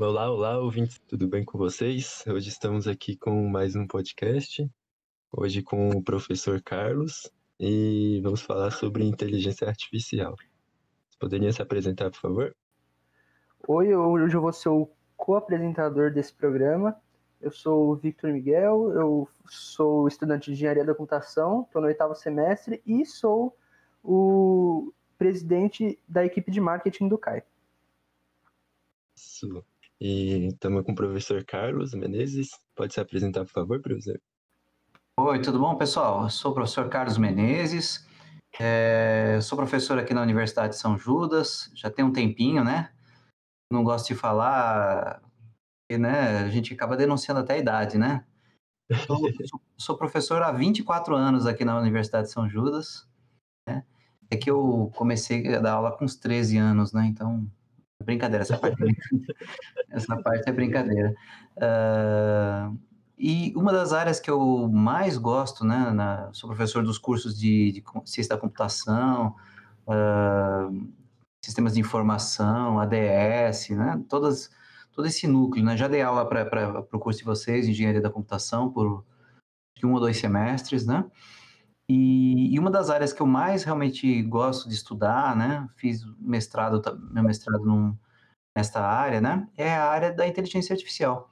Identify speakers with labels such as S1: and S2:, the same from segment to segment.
S1: Olá, olá, ouvintes, tudo bem com vocês? Hoje estamos aqui com mais um podcast, hoje com o professor Carlos, e vamos falar sobre inteligência artificial. Você poderia se apresentar, por favor?
S2: Oi, hoje eu vou ser o co-apresentador desse programa. Eu sou o Victor Miguel, eu sou estudante de engenharia da computação, estou no oitavo semestre e sou o presidente da equipe de marketing do CAI.
S1: Isso. E estamos com o professor Carlos Menezes. Pode se apresentar, por favor, professor?
S3: Oi, tudo bom, pessoal? Eu sou o professor Carlos Menezes. É, sou professor aqui na Universidade de São Judas. Já tem um tempinho, né? Não gosto de falar, porque, né, a gente acaba denunciando até a idade, né? Sou, sou professor há 24 anos aqui na Universidade de São Judas. Né? É que eu comecei a dar aula com uns 13 anos, né? Então, Brincadeira, essa parte. essa parte é brincadeira. Uh, e uma das áreas que eu mais gosto, né, na, sou professor dos cursos de, de ciência da computação, uh, sistemas de informação, ADS, né, todas, todo esse núcleo, né, já dei aula para o curso de vocês, engenharia da computação, por um ou dois semestres, né, e, e, uma das áreas que eu mais realmente gosto de estudar, né, fiz mestrado, meu mestrado num, nesta área, né, é a área da inteligência artificial,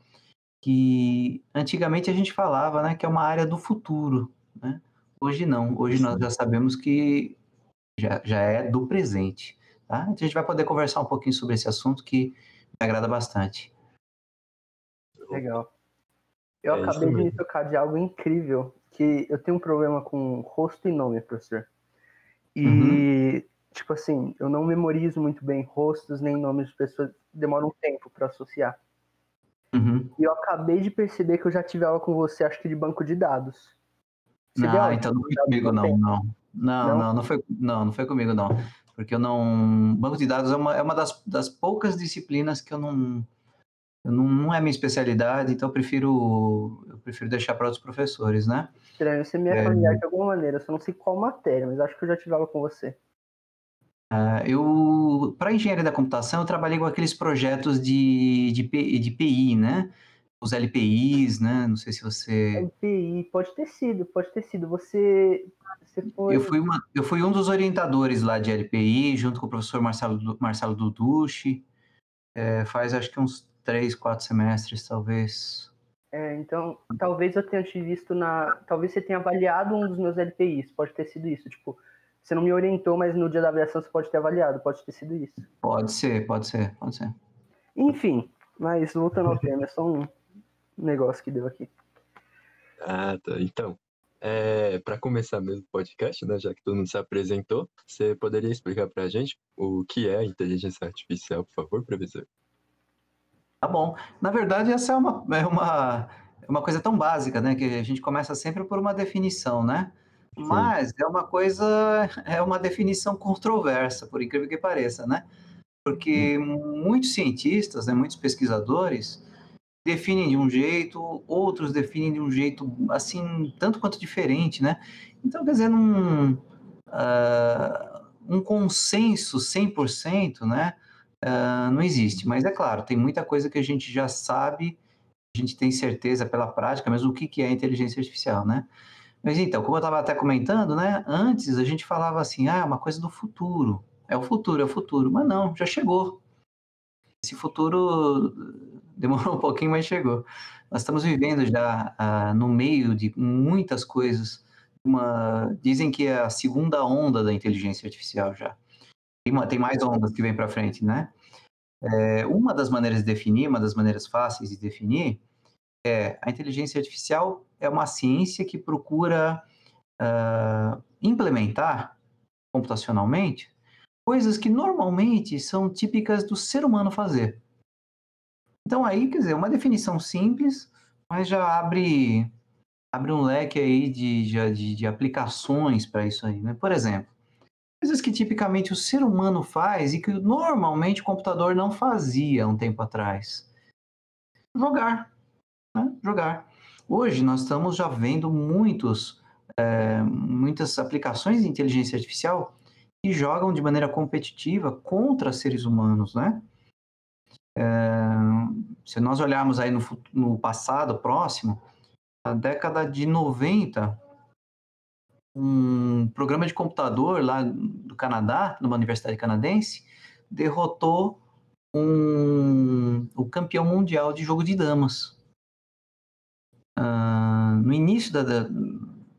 S3: que antigamente a gente falava, né, que é uma área do futuro, né, hoje não, hoje nós já sabemos que já, já é do presente, tá? Então a gente vai poder conversar um pouquinho sobre esse assunto que me agrada bastante.
S2: Legal. Eu é acabei de me tocar de algo incrível, que eu tenho um problema com rosto e nome, professor. E, uhum. tipo assim, eu não memorizo muito bem rostos nem nomes de pessoas, demora um tempo para associar. Uhum. E eu acabei de perceber que eu já tive aula com você, acho que de banco de dados.
S3: Você não, então não foi comigo, não, não, não. Não, não, não foi, não, não foi comigo, não. Porque eu não. Banco de dados é uma, é uma das, das poucas disciplinas que eu não não, não é minha especialidade, então eu prefiro, eu prefiro deixar para outros professores, né?
S2: Estranho, você me é, familiar de alguma maneira, só não sei qual matéria, mas acho que eu já tive aula com você.
S3: Uh, eu, para engenharia da computação, eu trabalhei com aqueles projetos de, de, de PI, né? Os LPIs, né? Não sei se você.
S2: LPI, pode ter sido, pode ter sido. Você, você foi.
S3: Eu fui, uma, eu fui um dos orientadores lá de LPI, junto com o professor Marcelo, Marcelo Duducci. É, faz acho que uns três, quatro semestres, talvez.
S2: É, então, talvez eu tenha te visto na. Talvez você tenha avaliado um dos meus LPIs, pode ter sido isso. Tipo, você não me orientou, mas no dia da avaliação você pode ter avaliado, pode ter sido isso.
S3: Pode ser, pode ser, pode ser.
S2: Enfim, mas voltando ao tema, é só um negócio que deu aqui.
S1: Ah, tá. Então, é, para começar mesmo o podcast, né, já que todo mundo se apresentou, você poderia explicar para a gente o que é inteligência artificial, por favor, professor?
S3: Tá bom. Na verdade, essa é uma, é uma, é uma coisa tão básica, né? Que a gente começa sempre por uma definição, né? Sim. Mas é uma coisa, é uma definição controversa, por incrível que pareça, né? Porque muitos cientistas, né, muitos pesquisadores definem de um jeito, outros definem de um jeito, assim, tanto quanto diferente, né? Então, quer dizer, num, uh, um consenso 100%, né? Uh, não existe. Mas é claro, tem muita coisa que a gente já sabe, a gente tem certeza pela prática, mas o que, que é inteligência artificial, né? Mas então, como eu estava até comentando, né? Antes a gente falava assim, ah, é uma coisa do futuro. É o futuro, é o futuro. Mas não, já chegou. Esse futuro demorou um pouquinho, mas chegou. Nós estamos vivendo já uh, no meio de muitas coisas. Uma, dizem que é a segunda onda da inteligência artificial já. Tem, uma, tem mais ondas que vem para frente, né? É, uma das maneiras de definir, uma das maneiras fáceis de definir, é a inteligência artificial é uma ciência que procura uh, implementar computacionalmente coisas que normalmente são típicas do ser humano fazer. Então aí, quer dizer, uma definição simples, mas já abre abre um leque aí de, de, de aplicações para isso aí, né? Por exemplo, coisas que tipicamente o ser humano faz e que normalmente o computador não fazia um tempo atrás. Jogar. Né? Jogar. Hoje nós estamos já vendo muitos, é, muitas aplicações de inteligência artificial que jogam de maneira competitiva contra seres humanos, né? É, se nós olharmos aí no, no passado próximo, na década de 90, um programa de computador lá do Canadá, numa universidade canadense, derrotou um, o campeão mundial de jogo de damas. Uh, no início da, da,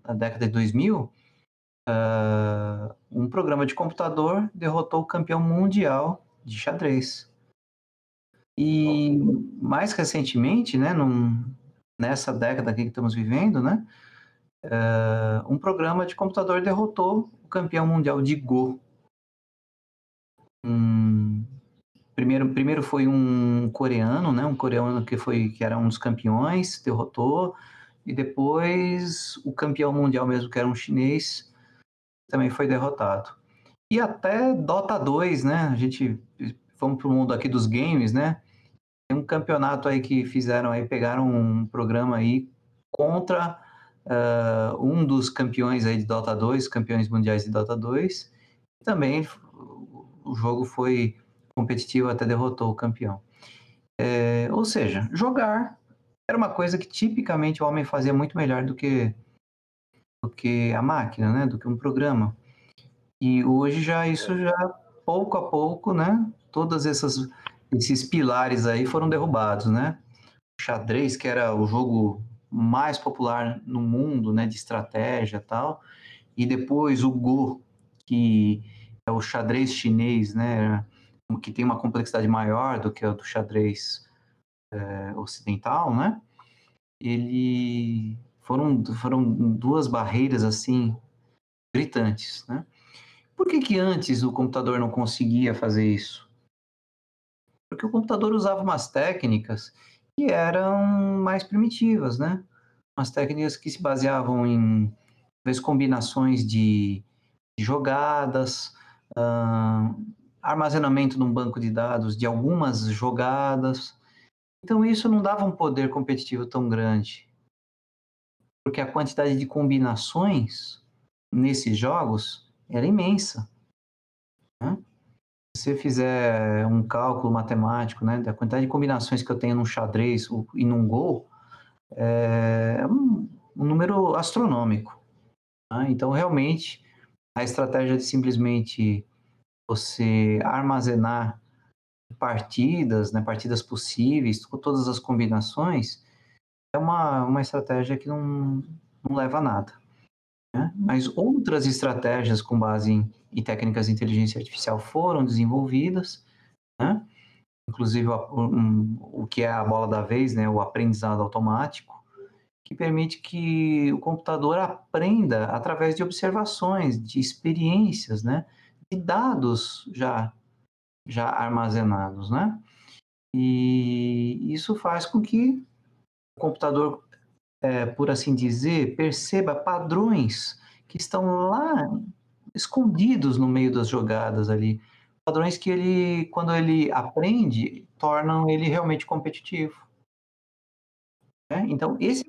S3: da, década de 2000, uh, ah, um programa de computador derrotou o campeão mundial de xadrez. E mais recentemente, né, num, nessa década que estamos vivendo, né, uh, um programa de computador derrotou o campeão mundial de Go. Um, primeiro, primeiro foi um coreano, né, um coreano que foi que era um dos campeões, derrotou, e depois o campeão mundial mesmo, que era um chinês, também foi derrotado. E até Dota 2, né? A gente vamos para o mundo aqui dos games, né? Tem um campeonato aí que fizeram aí, pegaram um programa aí contra uh, um dos campeões aí de Dota 2, campeões mundiais de Dota 2. Também o jogo foi competitivo até derrotou o campeão. É, ou seja, jogar era uma coisa que tipicamente o homem fazia muito melhor do que do que a máquina, né? Do que um programa. E hoje já isso já pouco a pouco, né? Todas essas esses pilares aí foram derrubados, né? O xadrez, que era o jogo mais popular no mundo, né, de estratégia tal, e depois o Go, que é o xadrez chinês, né, que tem uma complexidade maior do que o do xadrez é, ocidental, né, ele foram, foram duas barreiras assim gritantes, né. Por que que antes o computador não conseguia fazer isso? Porque o computador usava umas técnicas que eram mais primitivas, né? Umas técnicas que se baseavam em vezes, combinações de, jogadas, armazenamento num banco de dados de algumas jogadas. Então isso não dava um poder competitivo tão grande, porque a quantidade de combinações nesses jogos era imensa. Né? Você fizer um cálculo matemático né, da quantidade de combinações que eu tenho num xadrez e num gol, é um, um número astronômico. Tá? Então, realmente, a estratégia de simplesmente você armazenar partidas, né, partidas possíveis, com todas as combinações, é uma, uma estratégia que não, não leva a nada. Né? Mas outras estratégias com base em, em, técnicas de inteligência artificial foram desenvolvidas, né? inclusive o, um, o que é a bola da vez, né? o aprendizado automático, que permite que o computador aprenda através de observações, de experiências, né? de dados já, já armazenados. Né? E isso faz com que o computador é, por assim dizer, perceba padrões que estão lá escondidos no meio das jogadas ali. Padrões que ele, quando ele aprende, tornam ele realmente competitivo. É? Então, esse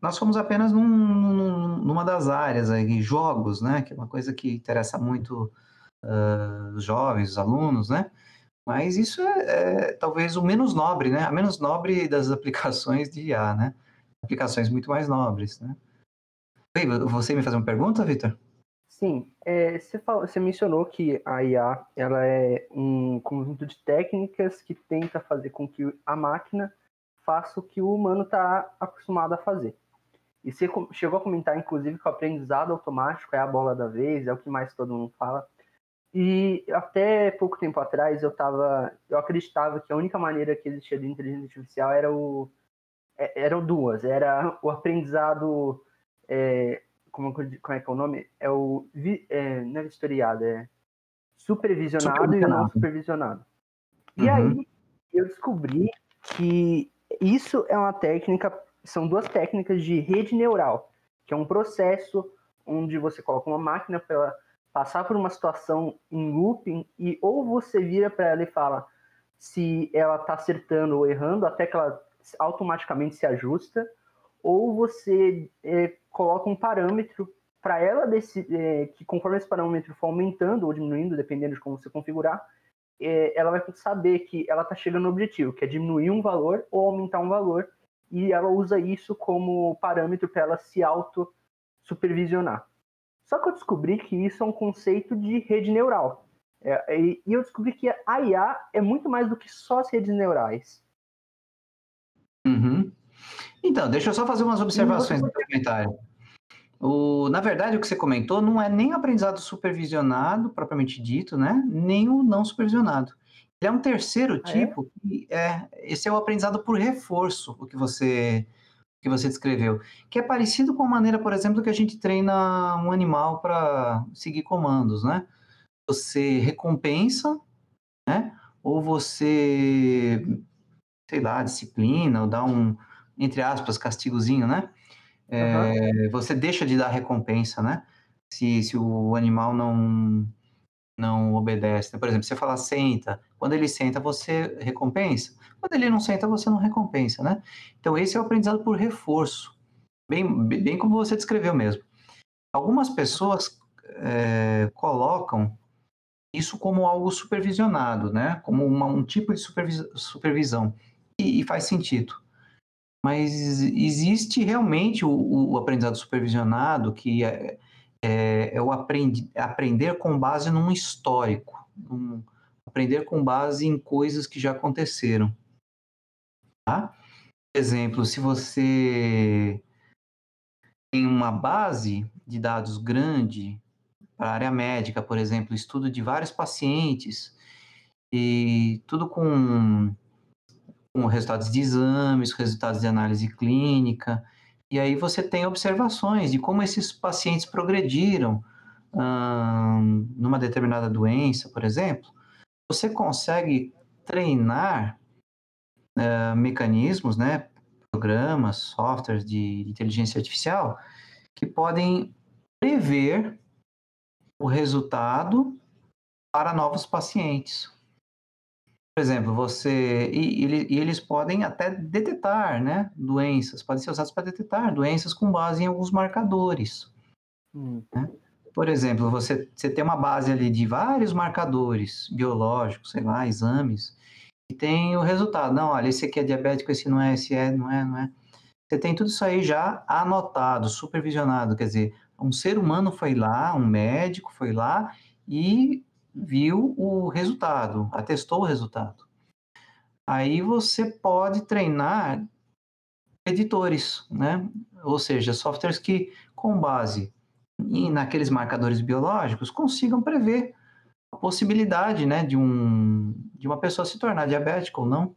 S3: nós fomos apenas num, num, numa das áreas aí, jogos, né? Que é uma coisa que interessa muito uh, os jovens, os alunos, né? Mas isso é, é, talvez o menos nobre, né? A menos nobre das aplicações de IA, né? Aplicações muito mais nobres, né? Você me fazer uma pergunta, Victor?
S2: Sim, é, você, falou, você, mencionou que a IA ela é um conjunto de técnicas que tenta fazer com que a máquina faça o que o humano está acostumado a fazer. E você chegou a comentar, inclusive, que o aprendizado automático é a bola da vez, é o que mais todo mundo fala. E até pouco tempo atrás eu tava, eu acreditava que a única maneira que existia de inteligência artificial era o eram duas. Era o aprendizado. É, como, como, é que é o nome? É o. É, não é vistoriado, é supervisionado, supervisionado. e não supervisionado. E uhum. aí eu descobri que isso é uma técnica. São duas técnicas de rede neural, que é um processo onde você coloca uma máquina para passar por uma situação em looping e ou você vira para ela e fala se ela está acertando ou errando até que ela automaticamente se ajusta, ou você é, coloca um parâmetro para ela é, que conforme esse parâmetro for aumentando ou diminuindo, dependendo de como você configurar, é, ela vai saber que ela está chegando no objetivo, que é diminuir um valor ou aumentar um valor, e ela usa isso como parâmetro para ela se auto-supervisionar. Só que eu descobri que isso é um conceito de rede neural. É, e, e, eu descobri que a IA é muito mais do que só as redes neurais.
S3: Uhum. Então, deixa eu só fazer umas observações no comentário. O, na verdade, o que você comentou não é nem o aprendizado supervisionado, propriamente dito, né? Nem o não supervisionado. Ele é um terceiro ah, é? tipo, é? que é, esse é o aprendizado por reforço, o que você que você descreveu, que é parecido com a maneira, por exemplo, que a gente treina um animal para seguir comandos, né? Você recompensa, né? Ou você, sei lá, disciplina, ou dá um, entre aspas, castigozinho, né? É, uhum. Você deixa de dar recompensa, né? Se, se o animal não não obedece. Por exemplo, você fala senta, quando ele senta, você recompensa. Quando ele não senta, você não recompensa, né? Então, esse é o aprendizado por reforço. Bem, bem como você descreveu mesmo. Algumas pessoas é, colocam isso como algo supervisionado, né? Como uma, um tipo de supervis, supervisão. E, faz sentido. Mas existe realmente o, o aprendizado supervisionado, que é, é, é o aprendi, aprender com base num histórico, aprender com base em coisas que já aconteceram. Tá? Por exemplo, se você tem uma base de dados grande para a área médica, por exemplo, estudo de vários pacientes, e tudo com com resultados de exames, resultados de análise clínica, e aí você tem observações de como esses pacientes progrediram hum, numa determinada doença, por exemplo. Você consegue treinar uh, mecanismos, né, programas, softwares de inteligência artificial que podem prever o resultado para novos pacientes. Por exemplo, você e, e, eles podem até detectar, né, doenças, podem ser usados para detectar doenças com base em alguns marcadores. Hum. Né? Por exemplo, você, você tem uma base ali de vários marcadores biológicos, sei lá, exames, e tem o resultado. Não, olha, esse aqui é diabético, esse não é, esse é, não é, não é. Você tem tudo isso aí já anotado, supervisionado, quer dizer, um ser humano foi lá, um médico foi lá e viu o resultado, atestou o resultado. Aí você pode treinar editores, né? Ou seja, softwares que, com base em, naqueles marcadores biológicos, consigam prever a possibilidade, né, de, um, de uma pessoa se tornar diabética ou não.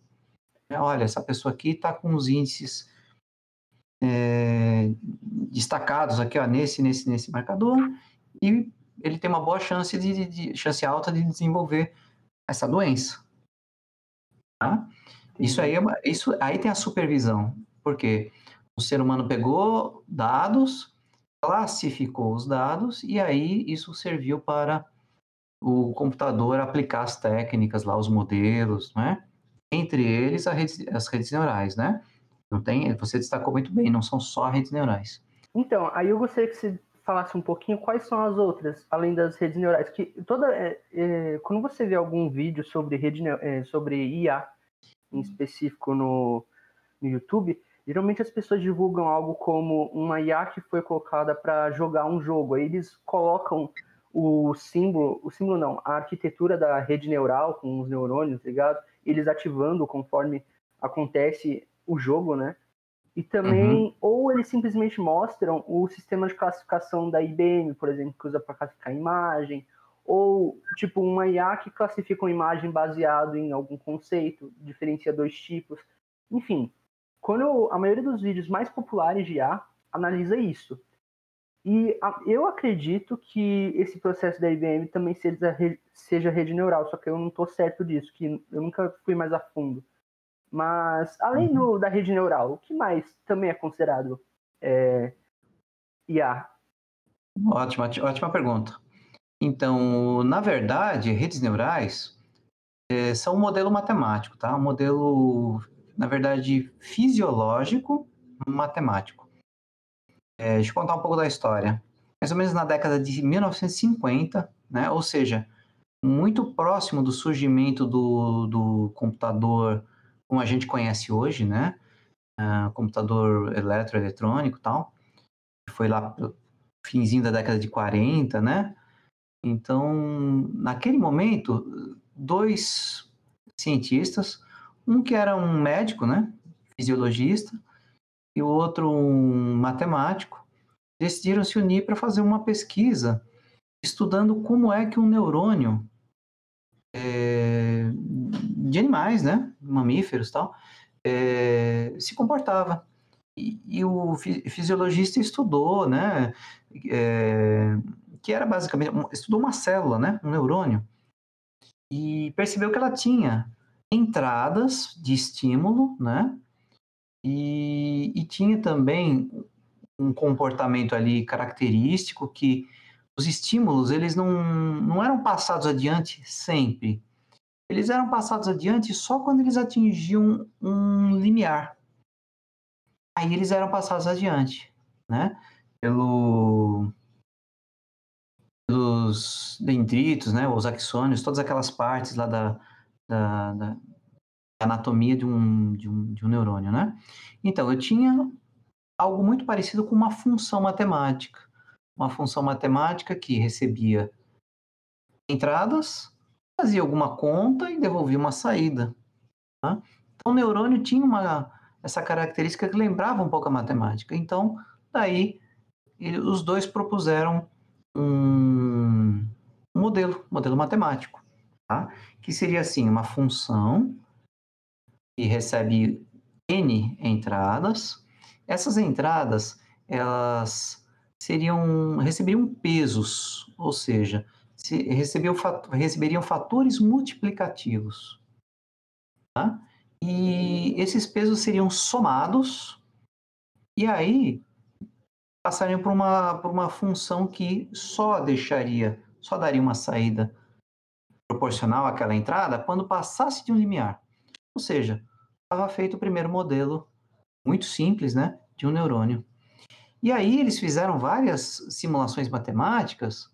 S3: Olha, essa pessoa aqui está com os índices é, destacados aqui, ó, nesse, nesse, nesse marcador, e ele tem uma boa chance de, de, chance alta de desenvolver essa doença. Tá? Isso aí, é isso aí tem a supervisão, porque o ser humano pegou dados, classificou os dados e aí isso serviu para o computador aplicar as técnicas lá, os modelos, né? Entre eles rede, as redes neurais, né? Não tem, você destacou muito bem, não são só redes neurais.
S2: Então, aí eu gostaria que você falasse um pouquinho quais são as outras, além das redes neurais. Que toda, é, é, quando você vê algum vídeo sobre rede é, sobre IA em específico no, no YouTube, geralmente as pessoas divulgam algo como uma IA que foi colocada para jogar um jogo. Aí eles colocam o símbolo, o símbolo não, a arquitetura da rede neural com os neurônios, ligado? Eles ativando conforme acontece o jogo, né? E também, uhum. ou eles simplesmente mostram o sistema de classificação da IBM, por exemplo, que usa para classificar imagem, ou tipo uma IA que classifica uma imagem baseado em algum conceito, diferencia dois tipos. Enfim, quando a maioria dos vídeos mais populares de IA analisa isso. E eu acredito que esse processo da IBM também seja, seja rede neural, só que eu não estou certo disso, que eu nunca fui mais a fundo. Mas, além do, uhum. da rede neural, o que mais também é considerado é, IA?
S3: Ótima, ótima pergunta. Então, na verdade, redes neurais é, são um modelo matemático, tá? Um modelo, na verdade, fisiológico matemático. É, deixa eu contar um pouco da história. Mais ou menos na década de 1950, né? Ou seja, muito próximo do surgimento do, do computador como a gente conhece hoje, né? Uh, computador eletroeletrônico e tal. Foi lá finzinho da década de 40, né? Então, naquele momento, dois cientistas, um que era um médico, né, fisiologista, e o outro um matemático, decidiram se unir para fazer uma pesquisa estudando como é que um neurônio é, de animais, né, mamíferos tal, é, se comportava. E, e, o fisiologista estudou, né, é, que era basicamente, estudou uma célula, né, um neurônio, e percebeu que ela tinha entradas de estímulo, né, e, e tinha também um comportamento ali característico que os estímulos, eles não, não eram passados adiante sempre. Eles eram passados adiante só quando eles atingiam um limiar. Aí eles eram passados adiante, né? Pelo, pelos dendritos, né? Os axônios, todas aquelas partes lá da, da, da anatomia de um, de, um, de um neurônio, né? Então, eu tinha algo muito parecido com uma função matemática uma função matemática que recebia entradas, fazia alguma conta e devolvia uma saída. Tá? Então, o neurônio tinha uma, essa característica que lembrava um pouco a matemática. Então, daí, ele, os dois propuseram um, modelo, modelo matemático, tá? que seria assim, uma função que recebe n entradas. Essas entradas, elas seriam receberiam pesos, ou seja, se receberiam, receberiam fatores multiplicativos. Tá? E esses pesos seriam somados, e aí passariam por uma, por uma função que só deixaria, só daria uma saída proporcional àquela entrada quando passasse de um limiar. Ou seja, estava feito o primeiro modelo, muito simples, né, de um neurônio. E aí eles fizeram várias simulações matemáticas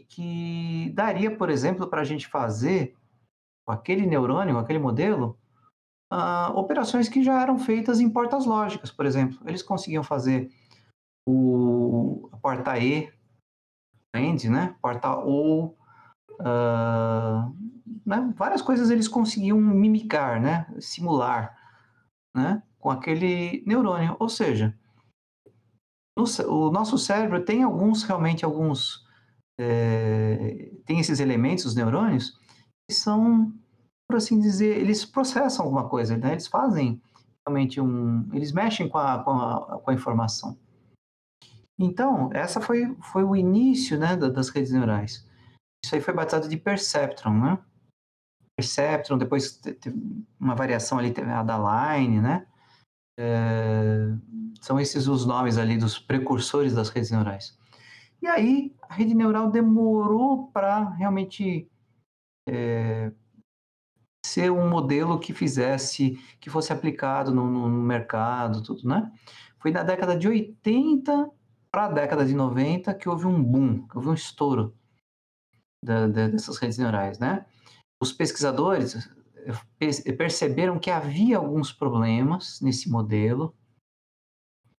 S3: que daria, por exemplo, para a gente fazer com aquele neurônio, com aquele modelo, uh, operações que já eram feitas em portas lógicas, por exemplo. Eles conseguiam fazer o, a porta E, AND, né? Porta O, uh, né? várias coisas eles conseguiam mimicar, né? Simular, né? Com aquele neurônio. Ou seja, o nosso cérebro tem alguns, realmente, alguns. É, tem esses elementos, os neurônios, que são, por assim dizer, eles processam alguma coisa, né? eles fazem realmente um. Eles mexem com a, com a, com a informação. Então, essa foi, foi o início né, das redes neurais. Isso aí foi batizado de perceptron, né? Perceptron, depois teve uma variação ali, teve a da Line, né? É, são esses os nomes ali dos precursores das redes neurais. E aí, a rede neural demorou para realmente é, ser um modelo que fizesse, que fosse aplicado no, no, mercado, tudo, né? Foi na década de 80 para a década de 90 que houve um boom, houve um estouro da, da, dessas redes neurais, né? Os pesquisadores perceberam que havia alguns problemas nesse modelo,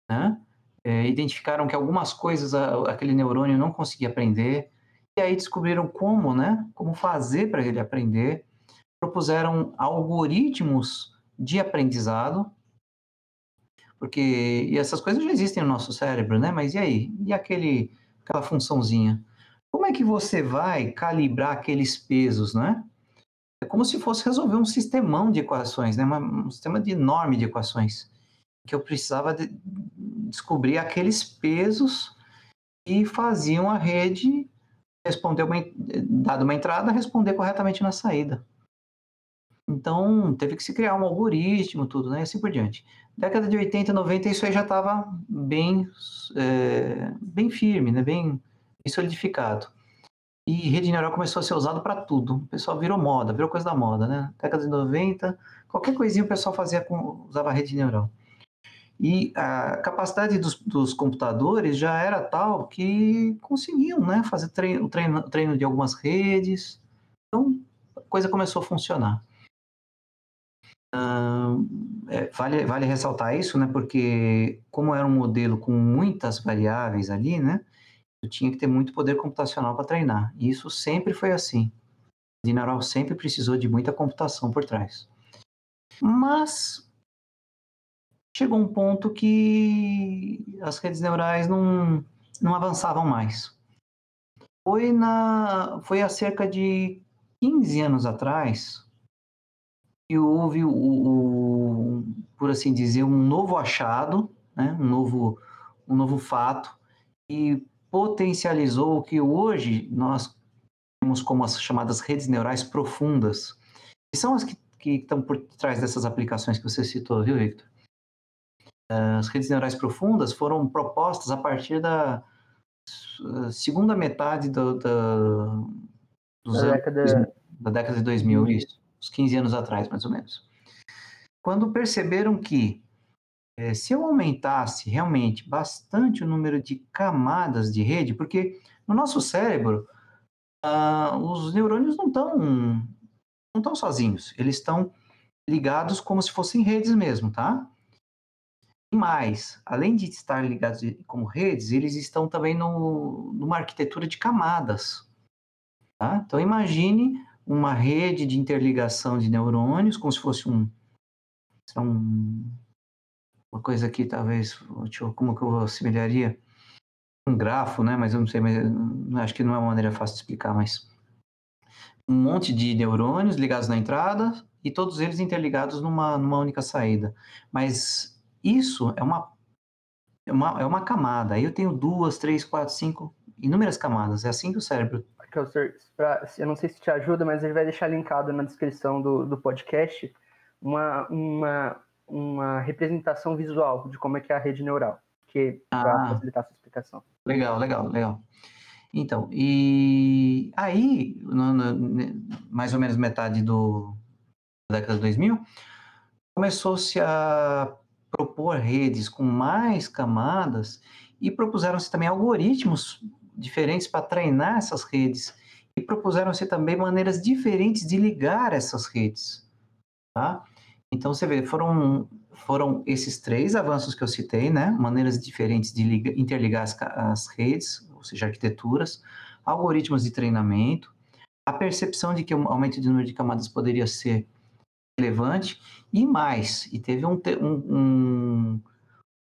S3: né? É, identificaram que algumas coisas a, aquele neurônio não conseguia aprender, e aí descobriram como, né? Como fazer para ele aprender. Propuseram algoritmos de aprendizado, porque essas coisas já existem no nosso cérebro, né? Mas e aí? E aquele, aquela funçãozinha? Como é que você vai calibrar aqueles pesos, né? É como se fosse resolver um sistemão de equações, né? um sistema de enorme de equações, que eu precisava de descobrir aqueles pesos e faziam a rede responder uma, dado uma entrada, responder corretamente na saída. Então, teve que se criar um algoritmo, tudo, né? E assim por diante. Década de 80, 90, isso aí já estava bem, é, bem firme, né? Bem, bem solidificado. E rede neural começou a ser usado para tudo. O pessoal virou moda, virou coisa da moda, né? Década de 90, qualquer coisinha o pessoal fazia com, usava rede neural. E a capacidade dos, dos computadores já era tal que conseguiam né, fazer treino, treino, treino de algumas redes, Então, a coisa começou a funcionar. é, vale, vale ressaltar isso, né? Porque como era um modelo com muitas variáveis ali, né? Eu tinha que ter muito poder computacional para treinar. E isso sempre foi assim. Neural sempre precisou de muita computação por trás. Mas chegou um ponto que as redes neurais não, não avançavam mais. Foi, na, foi há cerca de 15 anos atrás que houve, o, o, por assim dizer, um novo achado, né? um, novo, um novo fato, e potencializou o que hoje nós temos como as chamadas redes neurais profundas, que são as que, que estão por trás dessas aplicações que você citou, viu, Victor? As redes neurais profundas foram propostas a partir da segunda metade do, do, dos da, anos, década... da década de 2000, uhum. isso, uns 15 anos atrás, mais ou menos. Quando perceberam que é, se eu aumentasse realmente bastante o número de camadas de rede, porque no nosso cérebro ah, os neurônios não estão não estão sozinhos, eles estão ligados como se fossem redes mesmo, tá? E mais, além de estar ligados como redes, eles estão também no, numa arquitetura de camadas. Tá? Então imagine uma rede de interligação de neurônios, como se fosse um, um uma coisa aqui, talvez, eu, como que eu assimilaria? Um grafo, né? Mas eu não sei, mas acho que não é uma maneira fácil de explicar, mas um monte de neurônios ligados na entrada e todos eles interligados numa, numa única saída. Mas isso é uma, é uma, é uma camada. Aí eu tenho duas, três, quatro, cinco, inúmeras camadas. É assim que o cérebro.
S2: Eu não sei se te ajuda, mas ele vai deixar linkado na descrição do, do podcast uma, uma, uma representação visual de como é que é a rede neural, que ah, para facilitar a sua explicação.
S3: Legal, legal, legal. Então, e aí, no, no, mais ou menos metade do, da década de 2000, começou-se a propor redes com mais camadas e propuseram-se também algoritmos diferentes para treinar essas redes e propuseram-se também maneiras diferentes de ligar essas redes, tá? Então, você vê, foram, foram esses três avanços que eu citei, né? Maneiras diferentes de liga, interligar as, as redes, ou seja, arquiteturas, algoritmos de treinamento, a percepção de que o aumento de número de camadas poderia ser relevante e mais. E teve um, um,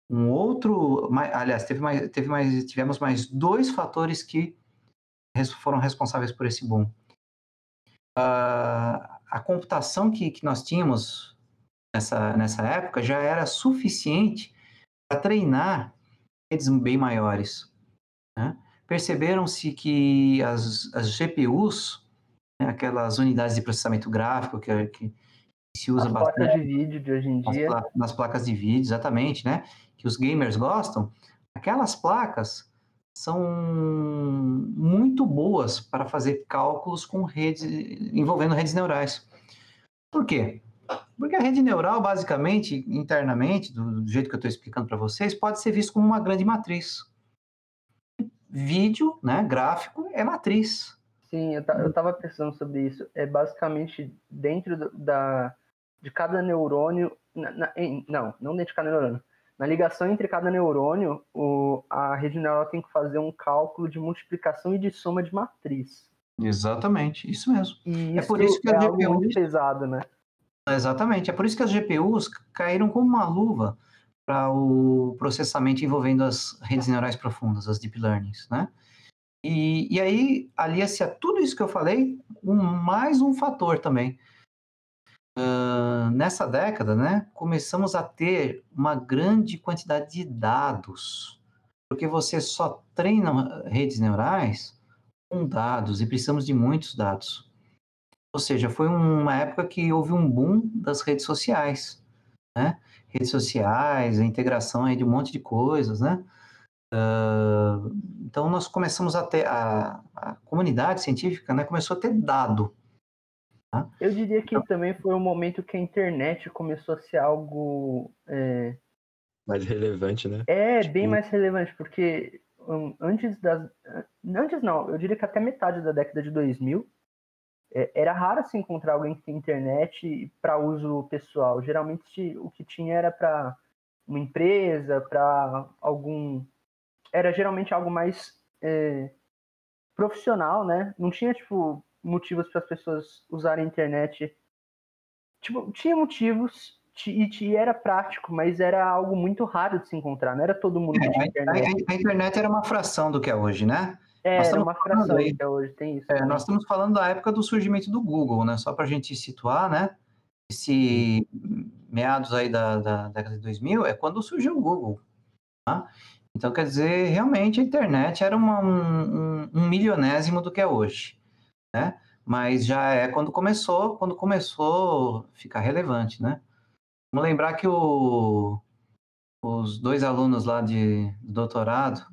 S3: um outro, aliás, teve mais, teve mais, tivemos mais dois fatores que foram responsáveis por esse boom. Uh, a computação que, que nós tínhamos nessa, nessa época já era suficiente para treinar redes bem maiores. Né? Perceberam-se que as, as GPUs, né, aquelas unidades de processamento gráfico que, que se usa
S2: As
S3: bastante.
S2: placas de vídeo de hoje em dia.
S3: Nas, nas placas de vídeo, exatamente, né? Que os gamers gostam. Aquelas placas são muito boas para fazer cálculos com redes envolvendo redes neurais. Por quê? Porque a rede neural, basicamente, internamente, do, do jeito que eu estou explicando para vocês, pode ser visto como uma grande matriz. Vídeo, né, gráfico, é matriz.
S2: Sim, eu, estava pensando sobre isso. É basicamente dentro do, da, de cada neurônio. Na, na, em, não, não dentro de cada neurônio. Na ligação entre cada neurônio, o, a rede neural tem que fazer um cálculo de multiplicação e de soma de matriz.
S3: Exatamente, isso mesmo.
S2: E é por isso que é algo muito pesado, né?
S3: Exatamente. É por isso que as GPUs caíram como uma luva para o processamento envolvendo as redes neurais profundas, as deep learnings, né? E, e aí alia-se a tudo isso que eu falei, um, mais um fator também. Nessa década, né, começamos a ter uma grande quantidade de dados, porque você só treina redes neurais com dados e precisamos de muitos dados. Ou seja, foi uma época que houve um boom das redes sociais, né? Redes sociais, a integração aí de um monte de coisas, né? Uh, então nós começamos a ter a, a, comunidade científica, né? Começou a ter dado.
S2: Tá? Eu diria que então, também foi um momento que a internet começou a ser algo é...
S1: mais relevante, né?
S2: É tipo... bem mais relevante porque um, antes das, antes não, eu diria que até metade da década de 2000 é, era raro se encontrar alguém que tem internet para uso pessoal. Geralmente o que tinha era para uma empresa, para algum. Era geralmente algo mais é, profissional, né? Não tinha, tipo, motivos para as pessoas usarem a internet. Tipo, tinha motivos e, e, era prático, mas era algo muito raro de se encontrar. Não era todo mundo
S3: é, internet. A, a, internet era uma fração do que é hoje, né?
S2: É, era uma fração aí, que é hoje, tem isso.
S3: É, nós estamos falando da época do surgimento do Google, né? Só para a gente situar, né? Esse meados aí da, da, década de 2000 é quando surgiu o Google. Tá? Então, quer dizer, realmente a internet era uma, um, um, um, milionésimo do que é hoje, né? Mas já é quando começou, quando começou a ficar relevante, né? Vamos lembrar que o, os dois alunos lá de, de doutorado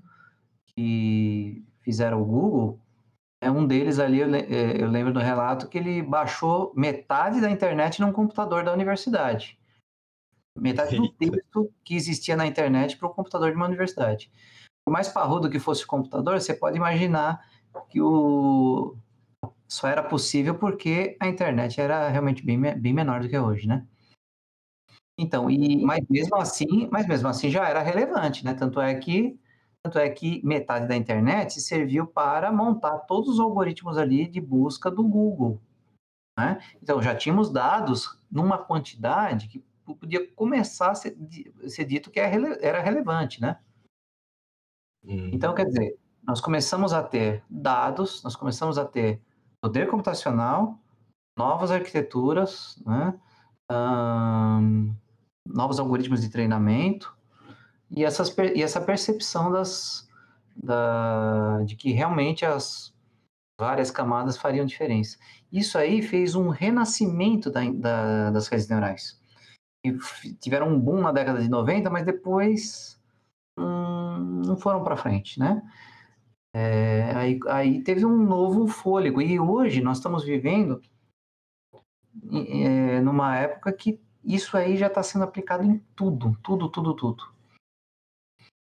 S3: que fizeram o Google, é um deles ali, eu, é, eu lembro do relato que ele baixou metade da internet num computador da universidade. Metade do texto que existia na internet para o computador de uma universidade. Por mais parrudo que fosse o computador, você pode imaginar que o só era possível porque a internet era realmente bem, bem menor do que hoje, né? Então, e mas mesmo assim, mas mesmo assim já era relevante, né? Tanto é que tanto é que metade da internet serviu para montar todos os algoritmos ali de busca do Google. Né? Então já tínhamos dados numa quantidade que podia começar a ser, ser dito que é era relevante, né? Hum. Então, quer dizer, nós começamos a ter dados, nós começamos a ter poder computacional, novas arquiteturas, né? Um, novos algoritmos de treinamento e, essas, e essa percepção das, da, de que realmente as várias camadas fariam diferença. Isso aí fez um renascimento da, da, das redes neurais tiveram um boom na década de 90, mas depois hum, não foram para frente, né? É, aí, aí, teve um novo fôlego. E hoje nós estamos vivendo é, numa época que isso aí já está sendo aplicado em tudo, tudo, tudo, tudo.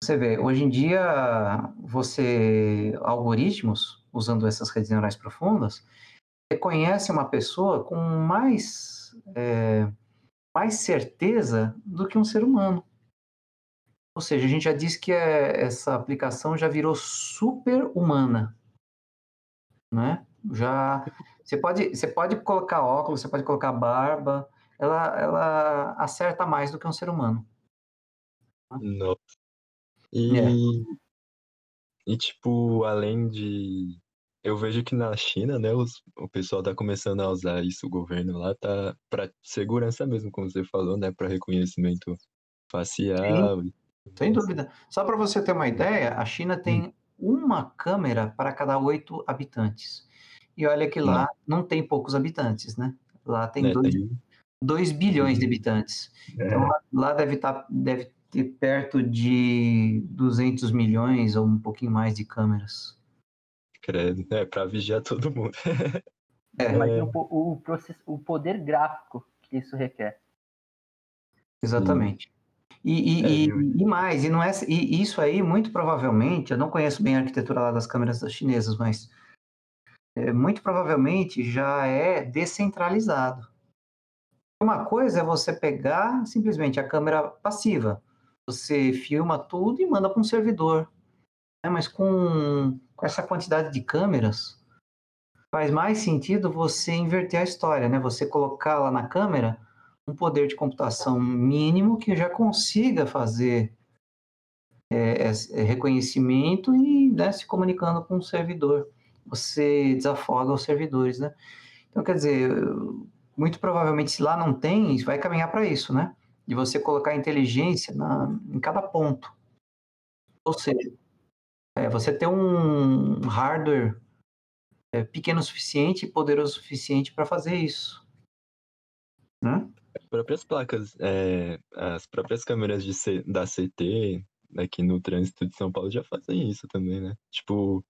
S3: Você vê, hoje em dia, você, algoritmos, usando essas redes neurais profundas, reconhece uma pessoa com mais é, mais certeza do que um ser humano. Ou seja, a gente já disse que é, essa aplicação já virou super humana, né? Já você pode você pode colocar óculos, você pode colocar barba, ela ela acerta mais do que um ser humano.
S1: Nossa. E, é. e tipo, além de eu vejo que na China, né, os, o pessoal tá começando a usar isso, o governo lá tá para segurança mesmo, como você falou, né, para reconhecimento facial.
S3: Sim, sem dúvida. Só para você ter uma ideia, a China tem hum. uma câmera para cada oito habitantes. E olha que lá hum. não tem poucos habitantes, né? Lá tem 2 é, bilhões de habitantes. É. Então lá, lá deve, tá, deve ter perto de 200 milhões ou um pouquinho mais de câmeras.
S1: Credo, é para vigiar todo mundo.
S2: é, Imagina o, o, o poder gráfico que isso requer.
S3: Exatamente. E, e, é, e, e, mais, e não é e isso aí muito provavelmente, eu não conheço bem a arquitetura lá das câmeras chinesas, mas é, muito provavelmente já é descentralizado. Uma coisa é você pegar simplesmente a câmera passiva, você filma tudo e manda para um servidor. Né? Mas com com essa quantidade de câmeras, faz mais sentido você inverter a história, né? Você colocar lá na câmera um poder de computação mínimo que já consiga fazer é, é, reconhecimento e né, se comunicando com o servidor. Você desafoga os servidores, né? Então, quer dizer, muito provavelmente se lá não tem, vai caminhar para isso, né? De você colocar inteligência na, em cada ponto. Ou seja, é, você ter um hardware é, pequeno o suficiente e poderoso o suficiente para fazer isso. Né?
S1: As próprias placas, é, as próprias câmeras de C, da CT aqui no trânsito de São Paulo já fazem isso também, né? Tipo.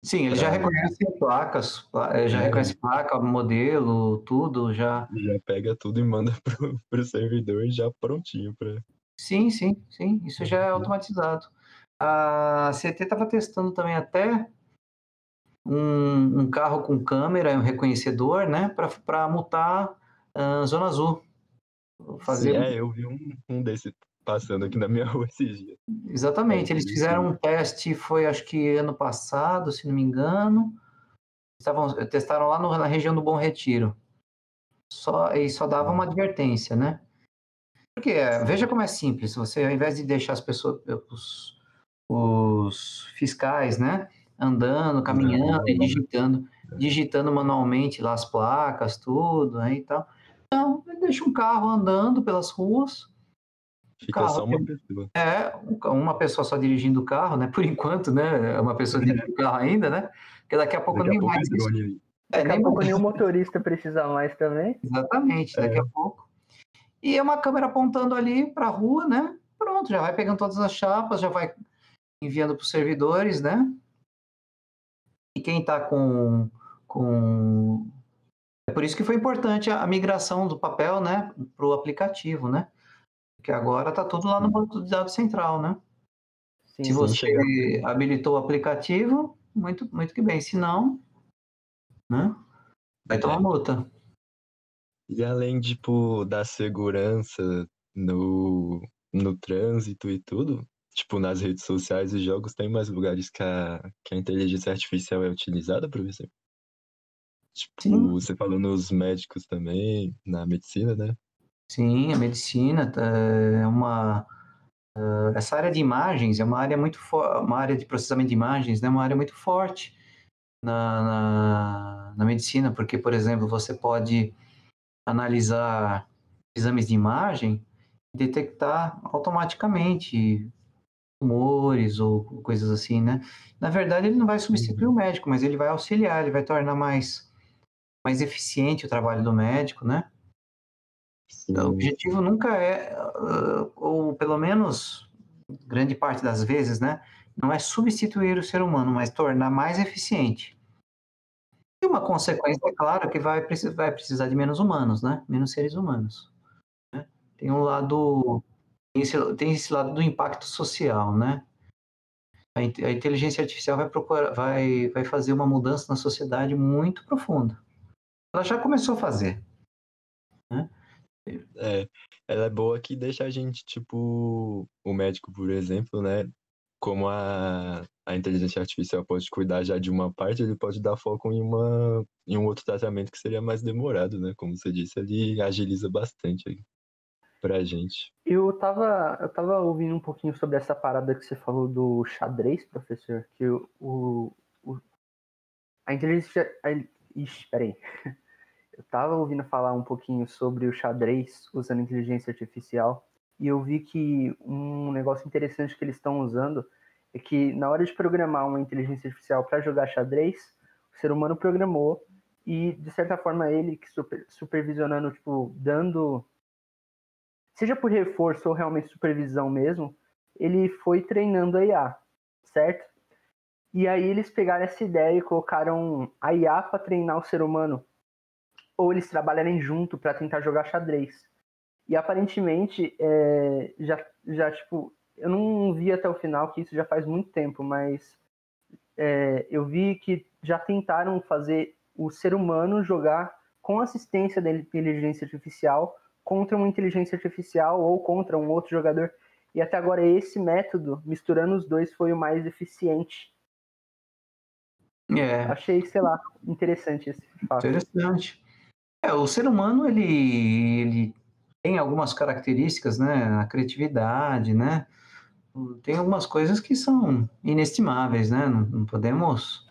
S3: Sim, ele pra... já reconhece placas, é, já é. reconhece placa, modelo, tudo, já.
S1: Já pega tudo e manda pro, pro servidor já prontinho para.
S3: Sim, sim, sim. Isso já é automatizado. A CT estava testando também até um, um carro com câmera, um reconhecedor, né, para multar uh, Zona Azul.
S1: Fazer... Sim, é, eu vi um, um desse passando aqui na minha rua esses dias.
S3: Exatamente, eles fizeram um teste, foi acho que ano passado, se não me engano. Estavam, testaram lá no, na região do Bom Retiro. Só, e só dava uma advertência, né? Porque veja como é simples, você ao invés de deixar as pessoas, os, os fiscais, né, andando, caminhando e digitando, digitando manualmente lá as placas, tudo, né, e tal. Então, deixa um carro andando pelas ruas.
S1: Fica carro, só uma pessoa.
S3: É, uma pessoa só dirigindo o carro, né? Por enquanto, né? É uma pessoa dirigindo o carro ainda, né? Porque daqui a pouco daqui nem a mais. Pouco
S2: é, daqui nem a pouco nenhum motorista precisa mais também.
S3: Exatamente, daqui é. a pouco. E é uma câmera apontando ali para a rua, né? Pronto, já vai pegando todas as chapas, já vai enviando para os servidores, né? E quem está com, com. É por isso que foi importante a, migração do papel, né, para o aplicativo, né? Porque agora está tudo lá no banco de dados central, né? Sim, Se você habilitou o aplicativo, muito, muito que bem. Se não, né? Vai tomar é. multa.
S1: E além, tipo, da segurança no, no trânsito e tudo, tipo, nas redes sociais e jogos, tem mais lugares que a, que a inteligência artificial é utilizada, professor? Tipo, Sim. você falou nos médicos também, na medicina, né?
S3: Sim, a medicina tá, é uma... Uh, essa área de imagens é uma área muito uma área de processamento de imagens, né? Uma área muito forte na, na, na medicina, porque, por exemplo, você pode analisar exames de imagem e detectar automaticamente tumores ou coisas assim, né? Na verdade, ele não vai substituir o uhum. médico, mas ele vai auxiliar, ele vai tornar mais, mais eficiente o trabalho do médico, né? Sim. O objetivo nunca é, ah, ou pelo menos grande parte das vezes, né? Não é substituir o ser humano, mas tornar mais eficiente. E uma consequência, é claro, que vai, vai precisar de menos humanos, né? Menos seres humanos. Né? Tem um lado. Tem esse, tem esse lado do impacto social, né? A, a inteligência artificial vai, procurar, vai, vai fazer uma mudança na sociedade muito profunda. Ela já começou a fazer. Né?
S1: É, ela é boa que deixa a gente, tipo, o médico, por exemplo, né? Como a, a inteligência artificial pode cuidar já de uma parte, ele pode dar foco em, uma, em um outro tratamento que seria mais demorado, né? Como você disse, ele agiliza bastante aí pra gente.
S2: Eu tava, eu tava ouvindo um pouquinho sobre essa parada que você falou do xadrez, professor, que o, o, a inteligência... A, ixi, peraí. Eu tava ouvindo falar um pouquinho sobre o xadrez usando inteligência artificial e eu vi que um negócio interessante que eles estão usando é que na hora de programar uma inteligência artificial para jogar xadrez, o ser humano programou e de certa forma ele que super, supervisionando, tipo, dando seja por reforço ou realmente supervisão mesmo, ele foi treinando a IA, certo? E aí eles pegaram essa ideia e colocaram a IA para treinar o ser humano, ou eles trabalharem junto para tentar jogar xadrez. E aparentemente é, já, já tipo eu não vi até o final, que isso já faz muito tempo, mas é, eu vi que já tentaram fazer o ser humano jogar com assistência da inteligência artificial contra uma inteligência artificial ou contra um outro jogador. E até agora esse método, misturando os dois, foi o mais eficiente. É. Achei, sei lá, interessante esse fato.
S3: Interessante. É, o ser humano, ele, ele tem algumas características, né? A criatividade, né? tem algumas coisas que são inestimáveis, né? Não, não podemos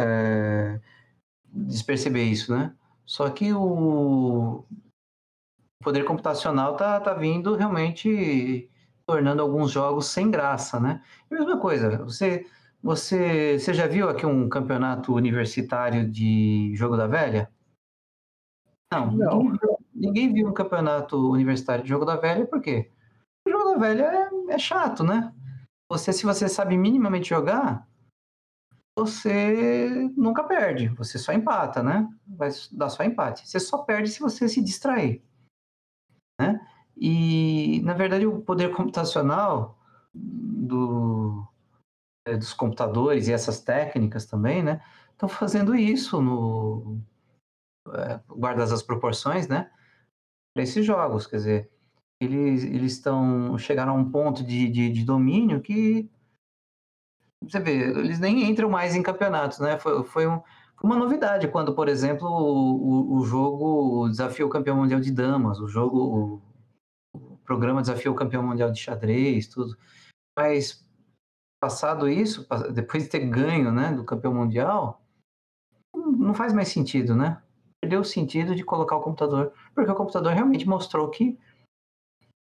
S3: é, desperceber isso, né? Só que o poder computacional tá, tá vindo realmente tornando alguns jogos sem graça, né? E a mesma coisa, você, você, você já viu aqui um campeonato universitário de jogo da velha? Não, não. Ninguém, ninguém viu um campeonato universitário de jogo da velha, por quê? O jogo da velha é, é chato, né? Você, se você sabe minimamente jogar, você nunca perde, você só empata, né? Vai dar só empate. Você só perde se você se distrair, né? E, na verdade, o poder computacional do, é, dos computadores e essas técnicas também, né? Estão fazendo isso no é, guardas as proporções, né? Para esses jogos, quer dizer, eles eles estão chegaram a um ponto de, de, de, domínio que você vê, eles nem entram mais em campeonatos, né? Foi, foi um, uma novidade quando, por exemplo, o, o jogo desafiou o campeão mundial de damas, o jogo, o, o programa desafiou o campeão mundial de xadrez, tudo. Mas passado isso, depois de ter ganho, né, do campeão mundial, não faz mais sentido, né? Perdeu o sentido de colocar o computador, porque o computador realmente mostrou que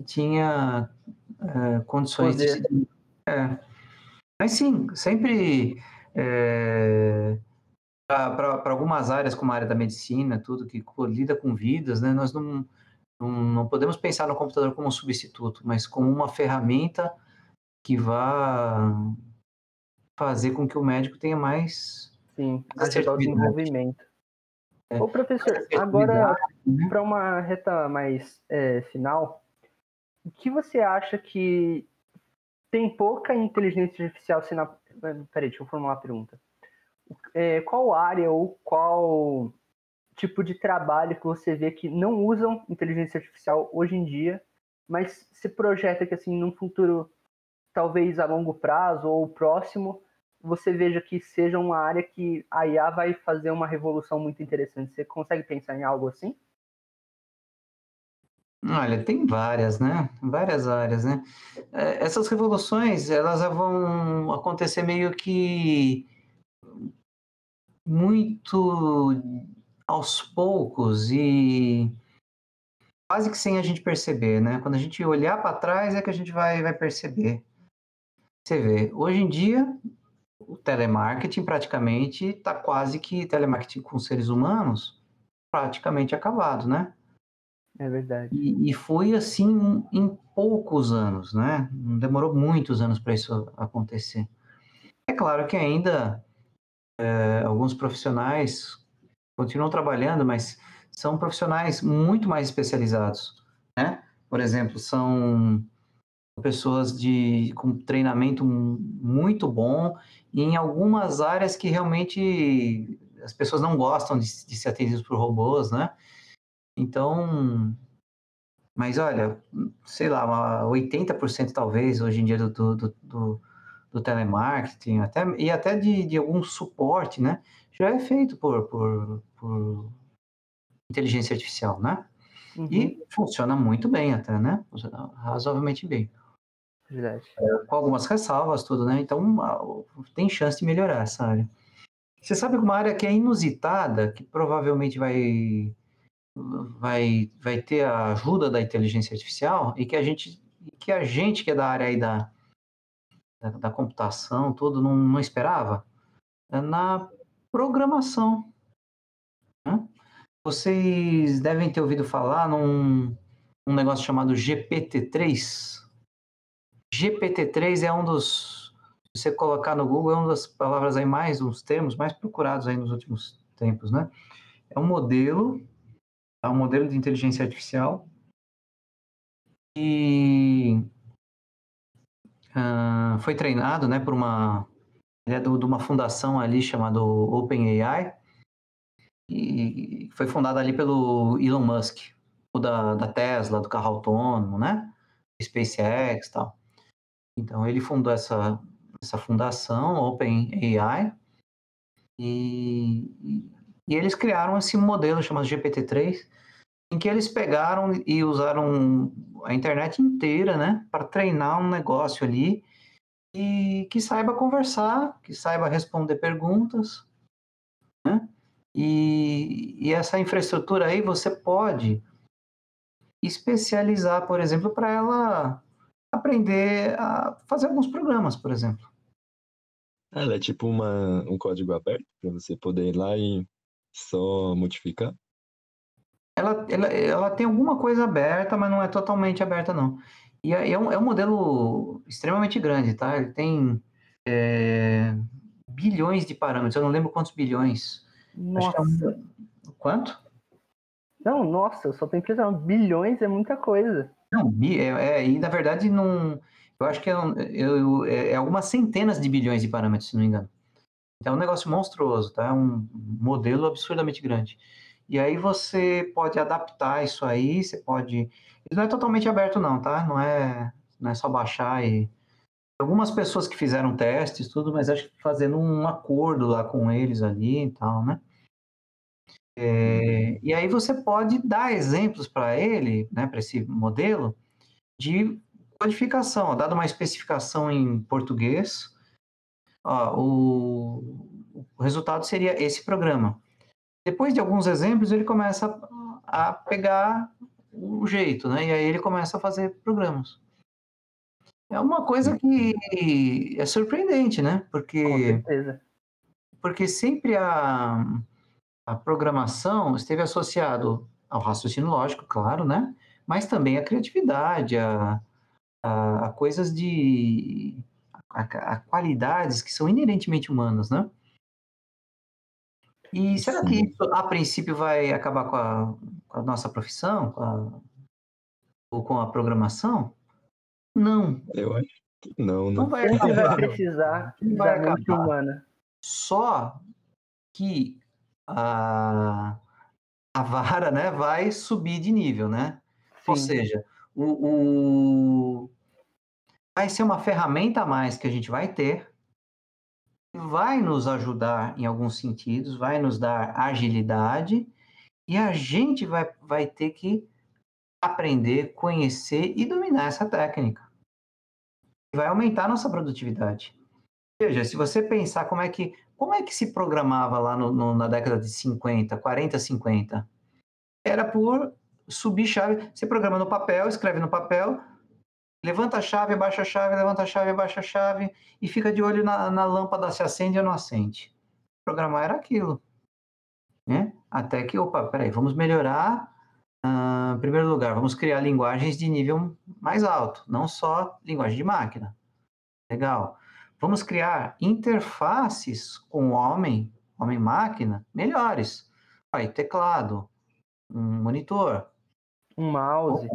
S3: tinha é, condições Poder. de. É. Mas sim, sempre é, para algumas áreas, como a área da medicina, tudo que lida com vidas, né, nós não, não, não, podemos pensar no computador como um substituto, mas como uma ferramenta que vá fazer com que o médico tenha mais.
S2: Sim, o desenvolvimento. É. Ô, professor, agora, né? para uma reta mais é, final, o que você acha que tem pouca inteligência artificial sendo. Peraí, deixa eu formular uma pergunta é, qual área ou qual tipo de trabalho que você vê que não usam inteligência artificial hoje em dia, mas se projeta que assim num futuro talvez a longo prazo ou próximo, você veja que seja uma área que a IA vai fazer uma revolução muito interessante. Você consegue pensar em algo assim?
S3: Olha, tem várias, né? Várias áreas, né? É, essas revoluções, elas vão acontecer meio que muito aos poucos e quase que sem a gente perceber, né? Quando a gente olhar para trás é que a gente vai, vai perceber. Você vê, hoje em dia o telemarketing praticamente está quase que telemarketing com seres humanos praticamente acabado, né?
S2: É verdade.
S3: E, e foi assim em poucos anos, né? Demorou muitos anos para isso acontecer. É claro que ainda é, alguns profissionais continuam trabalhando, mas são profissionais muito mais especializados, né? Por exemplo, são pessoas de com treinamento muito bom em algumas áreas que realmente as pessoas não gostam de, de ser atendidas por robôs, né? Então, mas olha, sei lá, 80% talvez hoje em dia do, do, do, do telemarketing até, e até de, de algum suporte, né? Já é feito por, por, por inteligência artificial, né? Uhum. E funciona muito bem até, né? Funciona razoavelmente bem.
S2: Verdade.
S3: É, com algumas ressalvas, tudo, né? Então, tem chance de melhorar essa área. Você sabe uma área que é inusitada, que provavelmente vai, vai, vai ter a ajuda da inteligência artificial e que a gente, que a gente que é da área aí da, da, da computação, tudo, não, não esperava? É na programação. Né? Vocês devem ter ouvido falar num um negócio chamado GPT-3. GPT-3 é um dos, se você colocar no Google, é uma das palavras aí mais, uns termos mais procurados aí nos últimos tempos, né? É um modelo, é um modelo de inteligência artificial e uh, foi treinado né, por uma. É de uma fundação ali chamada OpenAI, e foi fundada ali pelo Elon Musk, o da, da Tesla, do carro autônomo, né? SpaceX e tal. Então ele fundou essa, essa fundação, OpenAI, e, e eles criaram esse modelo chamado GPT-3, em que eles pegaram e usaram a internet inteira, né, para treinar um negócio ali e que saiba conversar, que saiba responder perguntas, né? E, e essa infraestrutura aí você pode especializar, por exemplo, para ela aprender a fazer alguns programas, por exemplo.
S1: Ela é tipo uma, um código aberto para você poder ir lá e só modificar?
S3: ela, ela, ela tem alguma coisa aberta, mas não é totalmente aberta, não. E é, é um, é um modelo extremamente grande, tá? Ele tem é, bilhões de parâmetros, eu não lembro quantos bilhões.
S2: Nossa. É um...
S3: Quanto?
S2: Não, nossa, eu só tenho que pensar, bilhões é muita coisa.
S3: Não, é, é, e na verdade não. Eu acho que é, eu, é, é algumas centenas de bilhões de parâmetros, se não me engano. Então é um negócio monstruoso, tá? É um modelo absurdamente grande. E aí você pode adaptar isso aí, você pode. Ele não é totalmente aberto, não, tá? Não é, não é só baixar e. Algumas pessoas que fizeram testes, tudo, mas acho que fazendo um acordo lá com eles ali e tal, né? É, e aí você pode dar exemplos para ele, né, para esse modelo, de codificação, dada uma especificação em português, ó, o, o, resultado seria esse programa. Depois de alguns exemplos, ele começa a, a pegar o jeito, né? E aí ele começa a fazer programas. É uma coisa que é surpreendente, né? Porque,
S2: Com certeza.
S3: Porque sempre a, a programação esteve associado ao raciocínio lógico, claro, né? Mas também a criatividade, a, a, a coisas de a, a, qualidades que são inerentemente humanas, né? E será Sim. que isso, a princípio, vai acabar com a, com a nossa profissão, com a, ou com a programação? Não.
S1: Eu acho que não,
S2: não. Não vai acabar. vai precisar vai acabar. humana.
S3: Só que a, a vara, né, vai subir de nível, né? Sim. Ou seja, o, o, vai ser uma ferramenta a mais que a gente vai ter, vai nos ajudar em alguns sentidos, vai nos dar agilidade, e a gente vai, vai ter que aprender, conhecer e dominar essa técnica. Vai aumentar a nossa produtividade. Veja, se você pensar como é que, como é que se programava lá no, no, na década de 50, 40, 50, era por subir chave. Você programa no papel, escreve no papel, levanta a chave, abaixa a chave, levanta a chave, abaixa a chave e fica de olho na, na lâmpada se acende ou não acende. Programar era aquilo. Né? Até que, opa, peraí, vamos melhorar. Uh, em primeiro lugar, vamos criar linguagens de nível mais alto, não só linguagem de máquina. Legal. Vamos criar interfaces com homem, homem-máquina, melhores. Aí, teclado, um monitor,
S2: um mouse.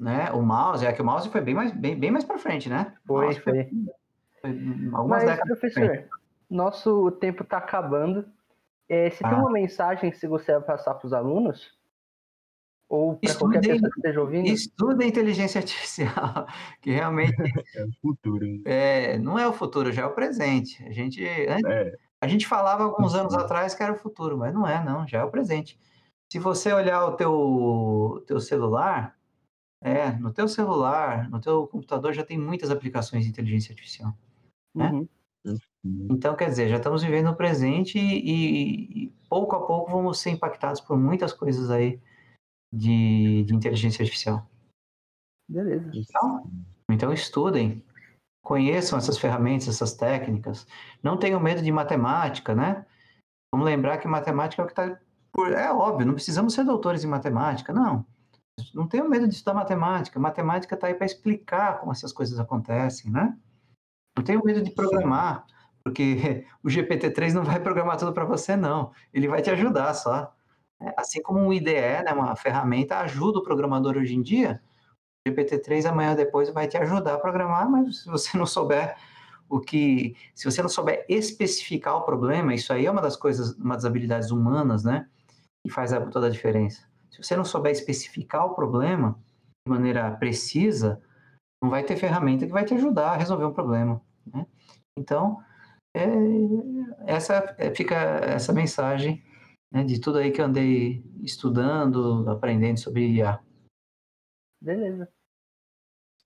S3: Né? O mouse, é que o mouse foi bem mais, bem, bem mais para frente, né?
S2: Foi, foi. foi. algumas Mas, décadas professor, nosso tempo está acabando. É, você ah. tem uma mensagem que você gostaria de passar para os alunos? Ou para qualquer pessoa que esteja ouvindo?
S3: Estuda a inteligência artificial, que realmente...
S1: é o futuro.
S3: É, não é o futuro, já é o presente. A gente, é. a gente falava alguns anos atrás que era o futuro, mas não é, não, já é o presente. Se você olhar o teu, teu celular, é, no teu celular, no teu computador já tem muitas aplicações de inteligência artificial. Né? Uhum. Então, quer dizer, já estamos vivendo o presente e, e, pouco a pouco vamos ser impactados por muitas coisas aí de, de inteligência artificial.
S2: Beleza.
S3: Então, então estudem, conheçam essas ferramentas, essas técnicas. Não tenham medo de matemática, né? Vamos lembrar que matemática é o que está é óbvio, não precisamos ser doutores em matemática, não. Não tenho medo de estudar matemática. Matemática está aí para explicar como essas coisas acontecem, né? Não tenho medo de programar, porque o GPT-3 não vai programar tudo para você, não. Ele vai te ajudar só. É, assim como o IDE, né, uma ferramenta, ajuda o programador hoje em dia, o GPT-3 amanhã ou depois vai te ajudar a programar, mas se você não souber o que, se você não souber especificar o problema, isso aí é uma das coisas, uma das habilidades humanas, né? que faz toda a diferença. Se você não souber especificar o problema de maneira precisa, não vai ter ferramenta que vai te ajudar a resolver um problema. Né? Então, é, essa é, fica essa mensagem né, de tudo aí que eu andei estudando, aprendendo sobre IA.
S2: Beleza.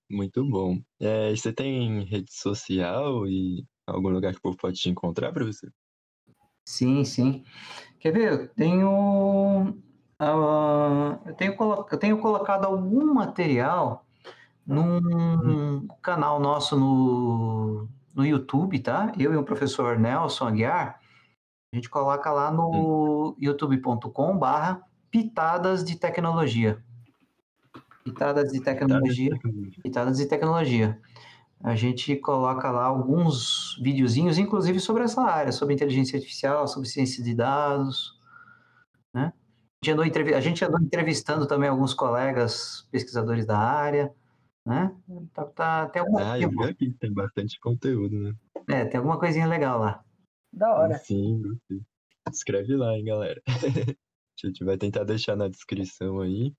S1: Muito bom. É, você tem rede social e algum lugar que o povo pode te encontrar, professor?
S3: Sim, sim. Quer ver? Eu tenho, uh, eu tenho, eu tenho colocado algum material num canal nosso no, no YouTube, tá? Eu e o professor Nelson Aguiar, a gente coloca lá no youtube.com barra pitadas de tecnologia. Pitadas de tecnologia. Pitadas de tecnologia a gente coloca lá alguns videozinhos, inclusive sobre essa área, sobre inteligência artificial, sobre ciência de dados, né? A gente andou, entrevistando também alguns colegas pesquisadores da área, Né? Tá, tá, tem alguma...
S1: Ah, tem bastante conteúdo, né?
S3: É, tem alguma coisinha legal lá.
S2: Da hora.
S1: Sim. Escreve lá, hein, galera. A gente vai tentar deixar na descrição aí.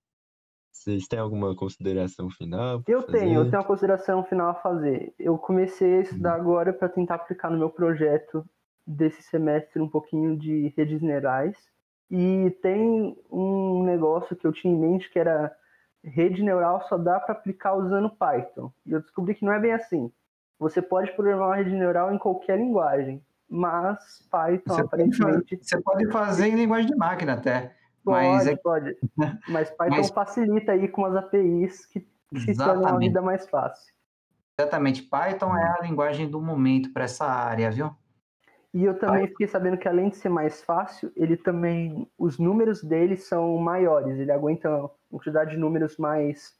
S1: Vocês têm alguma consideração final?
S2: Eu tenho, eu
S1: fazer?
S2: tenho uma consideração final a fazer. Eu comecei a estudar agora para tentar aplicar no meu projeto desse semestre um pouquinho de redes neurais. E tem um negócio que eu tinha em mente que era rede neural só dá para aplicar usando Python. E eu descobri que não é bem assim. Você pode programar uma rede neural em qualquer linguagem, mas Python
S3: Você pode,
S2: aparentemente
S3: fa- você pode fazer em linguagem de máquina até. Mas
S2: pode,
S3: é
S2: pode. Mas Python
S3: Mas-
S2: facilita aí com as APIs que, que tornam a vida mais fácil.
S3: exatamente Python é a linguagem do momento para essa área, viu?
S2: E eu também fiquei sabendo que além de ser mais fácil, ele também os números dele são maiores. Ele aguenta uma quantidade de números mais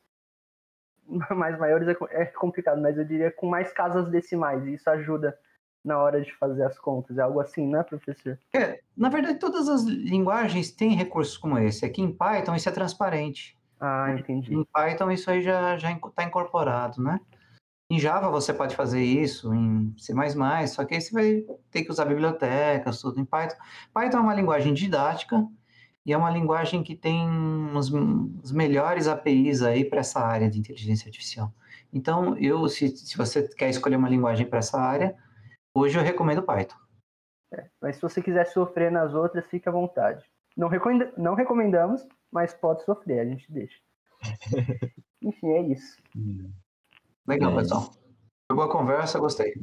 S2: mais maiores é é complicado, mas eu diria com mais casas decimais. E isso ajuda na hora de fazer as contas. É algo assim, né, professor?
S3: É, na verdade, todas as linguagens têm recursos como esse. Aqui em Python isso é transparente.
S2: Ah, entendi.
S3: Em Python isso aí já está incorporado, né? Em Java você pode fazer isso, em C++, só que aí você vai ter que usar bibliotecas, tudo em Python. Python é uma linguagem didática e é uma linguagem que tem os, os melhores APIs aí para essa área de inteligência artificial. Então, eu, se, se você quer escolher uma linguagem para essa área, hoje eu recomendo Python.
S2: Mas se você quiser sofrer nas outras, fique à vontade. Não, recomenda- não recomendamos, mas pode sofrer, a gente deixa. Enfim, é isso.
S1: Hum,
S3: Legal,
S1: É
S3: pessoal. Foi boa conversa, gostei.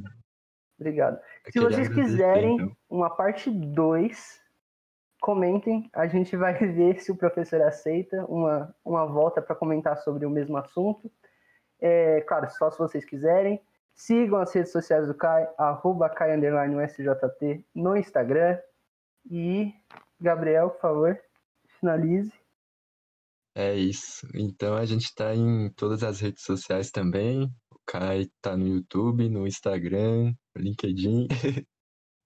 S2: Obrigado.
S1: eu
S2: Se vocês quiserem
S1: então.
S2: uma parte 2, comentem. A gente vai ver se o professor aceita uma, uma volta para comentar sobre o mesmo assunto. É, claro, só se vocês quiserem. Sigam as redes sociais do Kai, arroba Kai USJT no Instagram. E, Gabriel, por favor, finalize.
S1: É isso. Então a gente tá em todas as redes sociais também. O Kai tá no YouTube, no Instagram, no LinkedIn.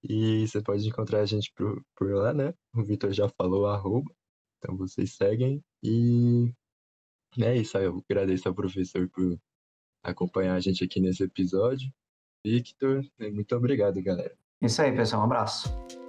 S1: E você pode encontrar a gente por, por lá, né? O Vitor já falou arroba. Então vocês seguem. E é isso. Eu agradeço ao professor por acompanhar a gente aqui nesse episódio. Victor, muito obrigado, galera.
S3: Isso aí, pessoal. Um abraço.